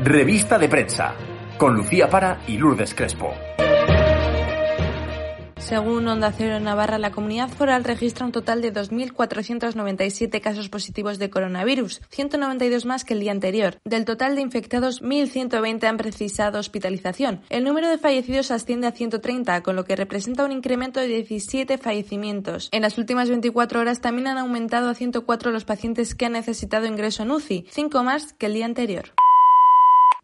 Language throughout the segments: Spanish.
Revista de prensa, con Lucía Para y Lourdes Crespo. Según Onda Cero Navarra, la comunidad foral registra un total de 2.497 casos positivos de coronavirus, 192 más que el día anterior. Del total de infectados, 1.120 han precisado hospitalización. El número de fallecidos asciende a 130, con lo que representa un incremento de 17 fallecimientos. En las últimas 24 horas también han aumentado a 104 los pacientes que han necesitado ingreso en UCI, 5 más que el día anterior.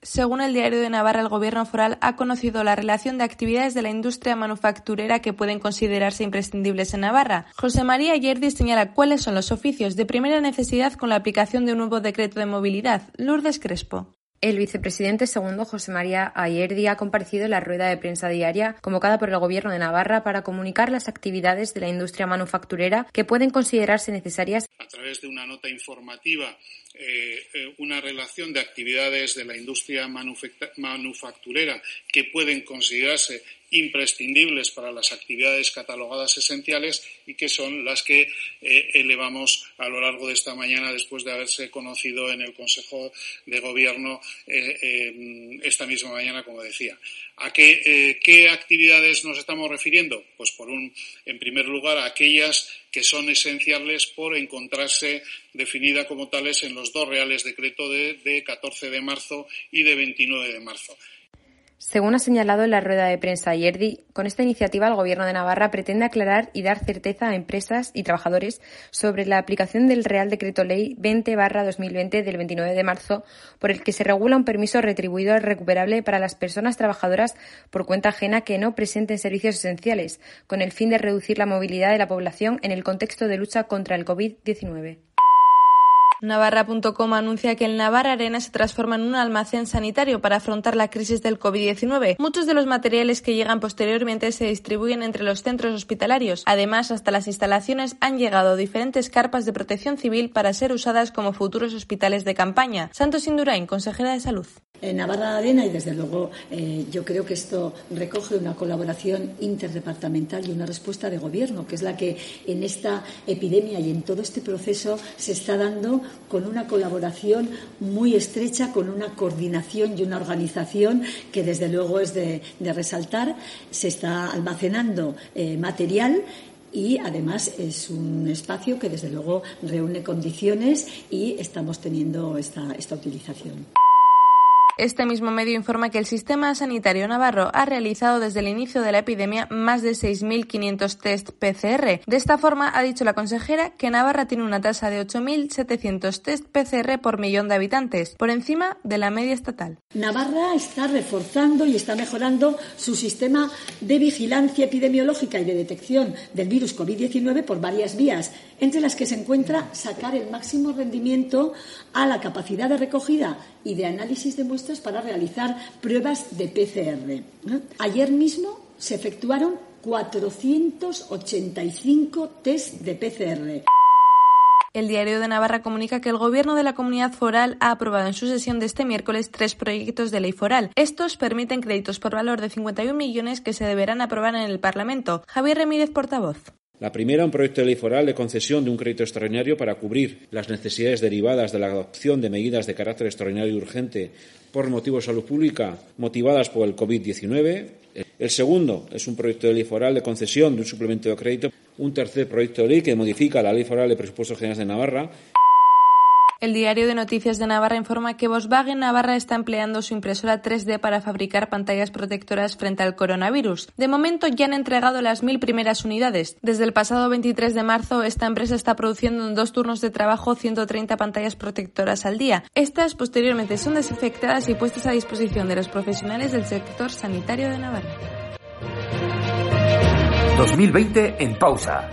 Según el Diario de Navarra, el Gobierno foral ha conocido la relación de actividades de la industria manufacturera que pueden considerarse imprescindibles en Navarra. José María Yerdi señala cuáles son los oficios de primera necesidad con la aplicación de un nuevo decreto de movilidad. Lourdes Crespo. El vicepresidente segundo José María Ayerdi ha comparecido en la rueda de prensa diaria convocada por el Gobierno de Navarra para comunicar las actividades de la industria manufacturera que pueden considerarse necesarias. A través de una nota informativa eh, eh, una relación de actividades de la industria manufacturera que pueden considerarse imprescindibles para las actividades catalogadas esenciales y que son las que eh, elevamos a lo largo de esta mañana después de haberse conocido en el Consejo de Gobierno esta misma mañana, como decía. ¿A qué, qué actividades nos estamos refiriendo? Pues por un, en primer lugar, a aquellas que son esenciales por encontrarse definida como tales en los dos reales decretos de, de 14 de marzo y de 29 de marzo. Según ha señalado en la rueda de prensa ayer, con esta iniciativa el Gobierno de Navarra pretende aclarar y dar certeza a empresas y trabajadores sobre la aplicación del Real Decreto Ley 20-2020 del 29 de marzo, por el que se regula un permiso retribuido recuperable para las personas trabajadoras por cuenta ajena que no presenten servicios esenciales, con el fin de reducir la movilidad de la población en el contexto de lucha contra el COVID-19. Navarra.com anuncia que el Navarra Arena se transforma en un almacén sanitario para afrontar la crisis del COVID-19. Muchos de los materiales que llegan posteriormente se distribuyen entre los centros hospitalarios. Además, hasta las instalaciones han llegado diferentes carpas de protección civil para ser usadas como futuros hospitales de campaña. Santos Indurain, consejera de Salud. Navarra Arena y desde luego eh, yo creo que esto recoge una colaboración interdepartamental y una respuesta de gobierno, que es la que en esta epidemia y en todo este proceso se está dando con una colaboración muy estrecha, con una coordinación y una organización que desde luego es de, resaltar. Se está almacenando eh, material y además es un espacio que desde luego reúne condiciones y estamos teniendo esta, esta utilización. Este mismo medio informa que el sistema sanitario navarro ha realizado desde el inicio de la epidemia más de 6.500 test PCR. De esta forma, ha dicho la consejera que Navarra tiene una tasa de 8.700 test PCR por millón de habitantes, por encima de la media estatal. Navarra está reforzando y está mejorando su sistema de vigilancia epidemiológica y de detección del virus COVID-19 por varias vías, entre las que se encuentra sacar el máximo rendimiento a la capacidad de recogida y de análisis de muestras para realizar pruebas de PCR. Ayer mismo se efectuaron 485 test de PCR. El Diario de Navarra comunica que el Gobierno de la Comunidad Foral ha aprobado en su sesión de este miércoles tres proyectos de ley foral. Estos permiten créditos por valor de 51 millones que se deberán aprobar en el Parlamento. Javier Remírez, portavoz. La primera, un proyecto de ley foral de concesión de un crédito extraordinario para cubrir las necesidades derivadas de la adopción de medidas de carácter extraordinario y urgente por motivos de salud pública motivadas por el COVID-19. El segundo es un proyecto de ley foral de concesión de un suplemento de crédito. Un tercer proyecto de ley que modifica la Ley Foral de Presupuestos Generales de Navarra el diario de Noticias de Navarra informa que Volkswagen Navarra está empleando su impresora 3D para fabricar pantallas protectoras frente al coronavirus. De momento ya han entregado las mil primeras unidades. Desde el pasado 23 de marzo, esta empresa está produciendo en dos turnos de trabajo 130 pantallas protectoras al día. Estas posteriormente son desinfectadas y puestas a disposición de los profesionales del sector sanitario de Navarra. 2020 en pausa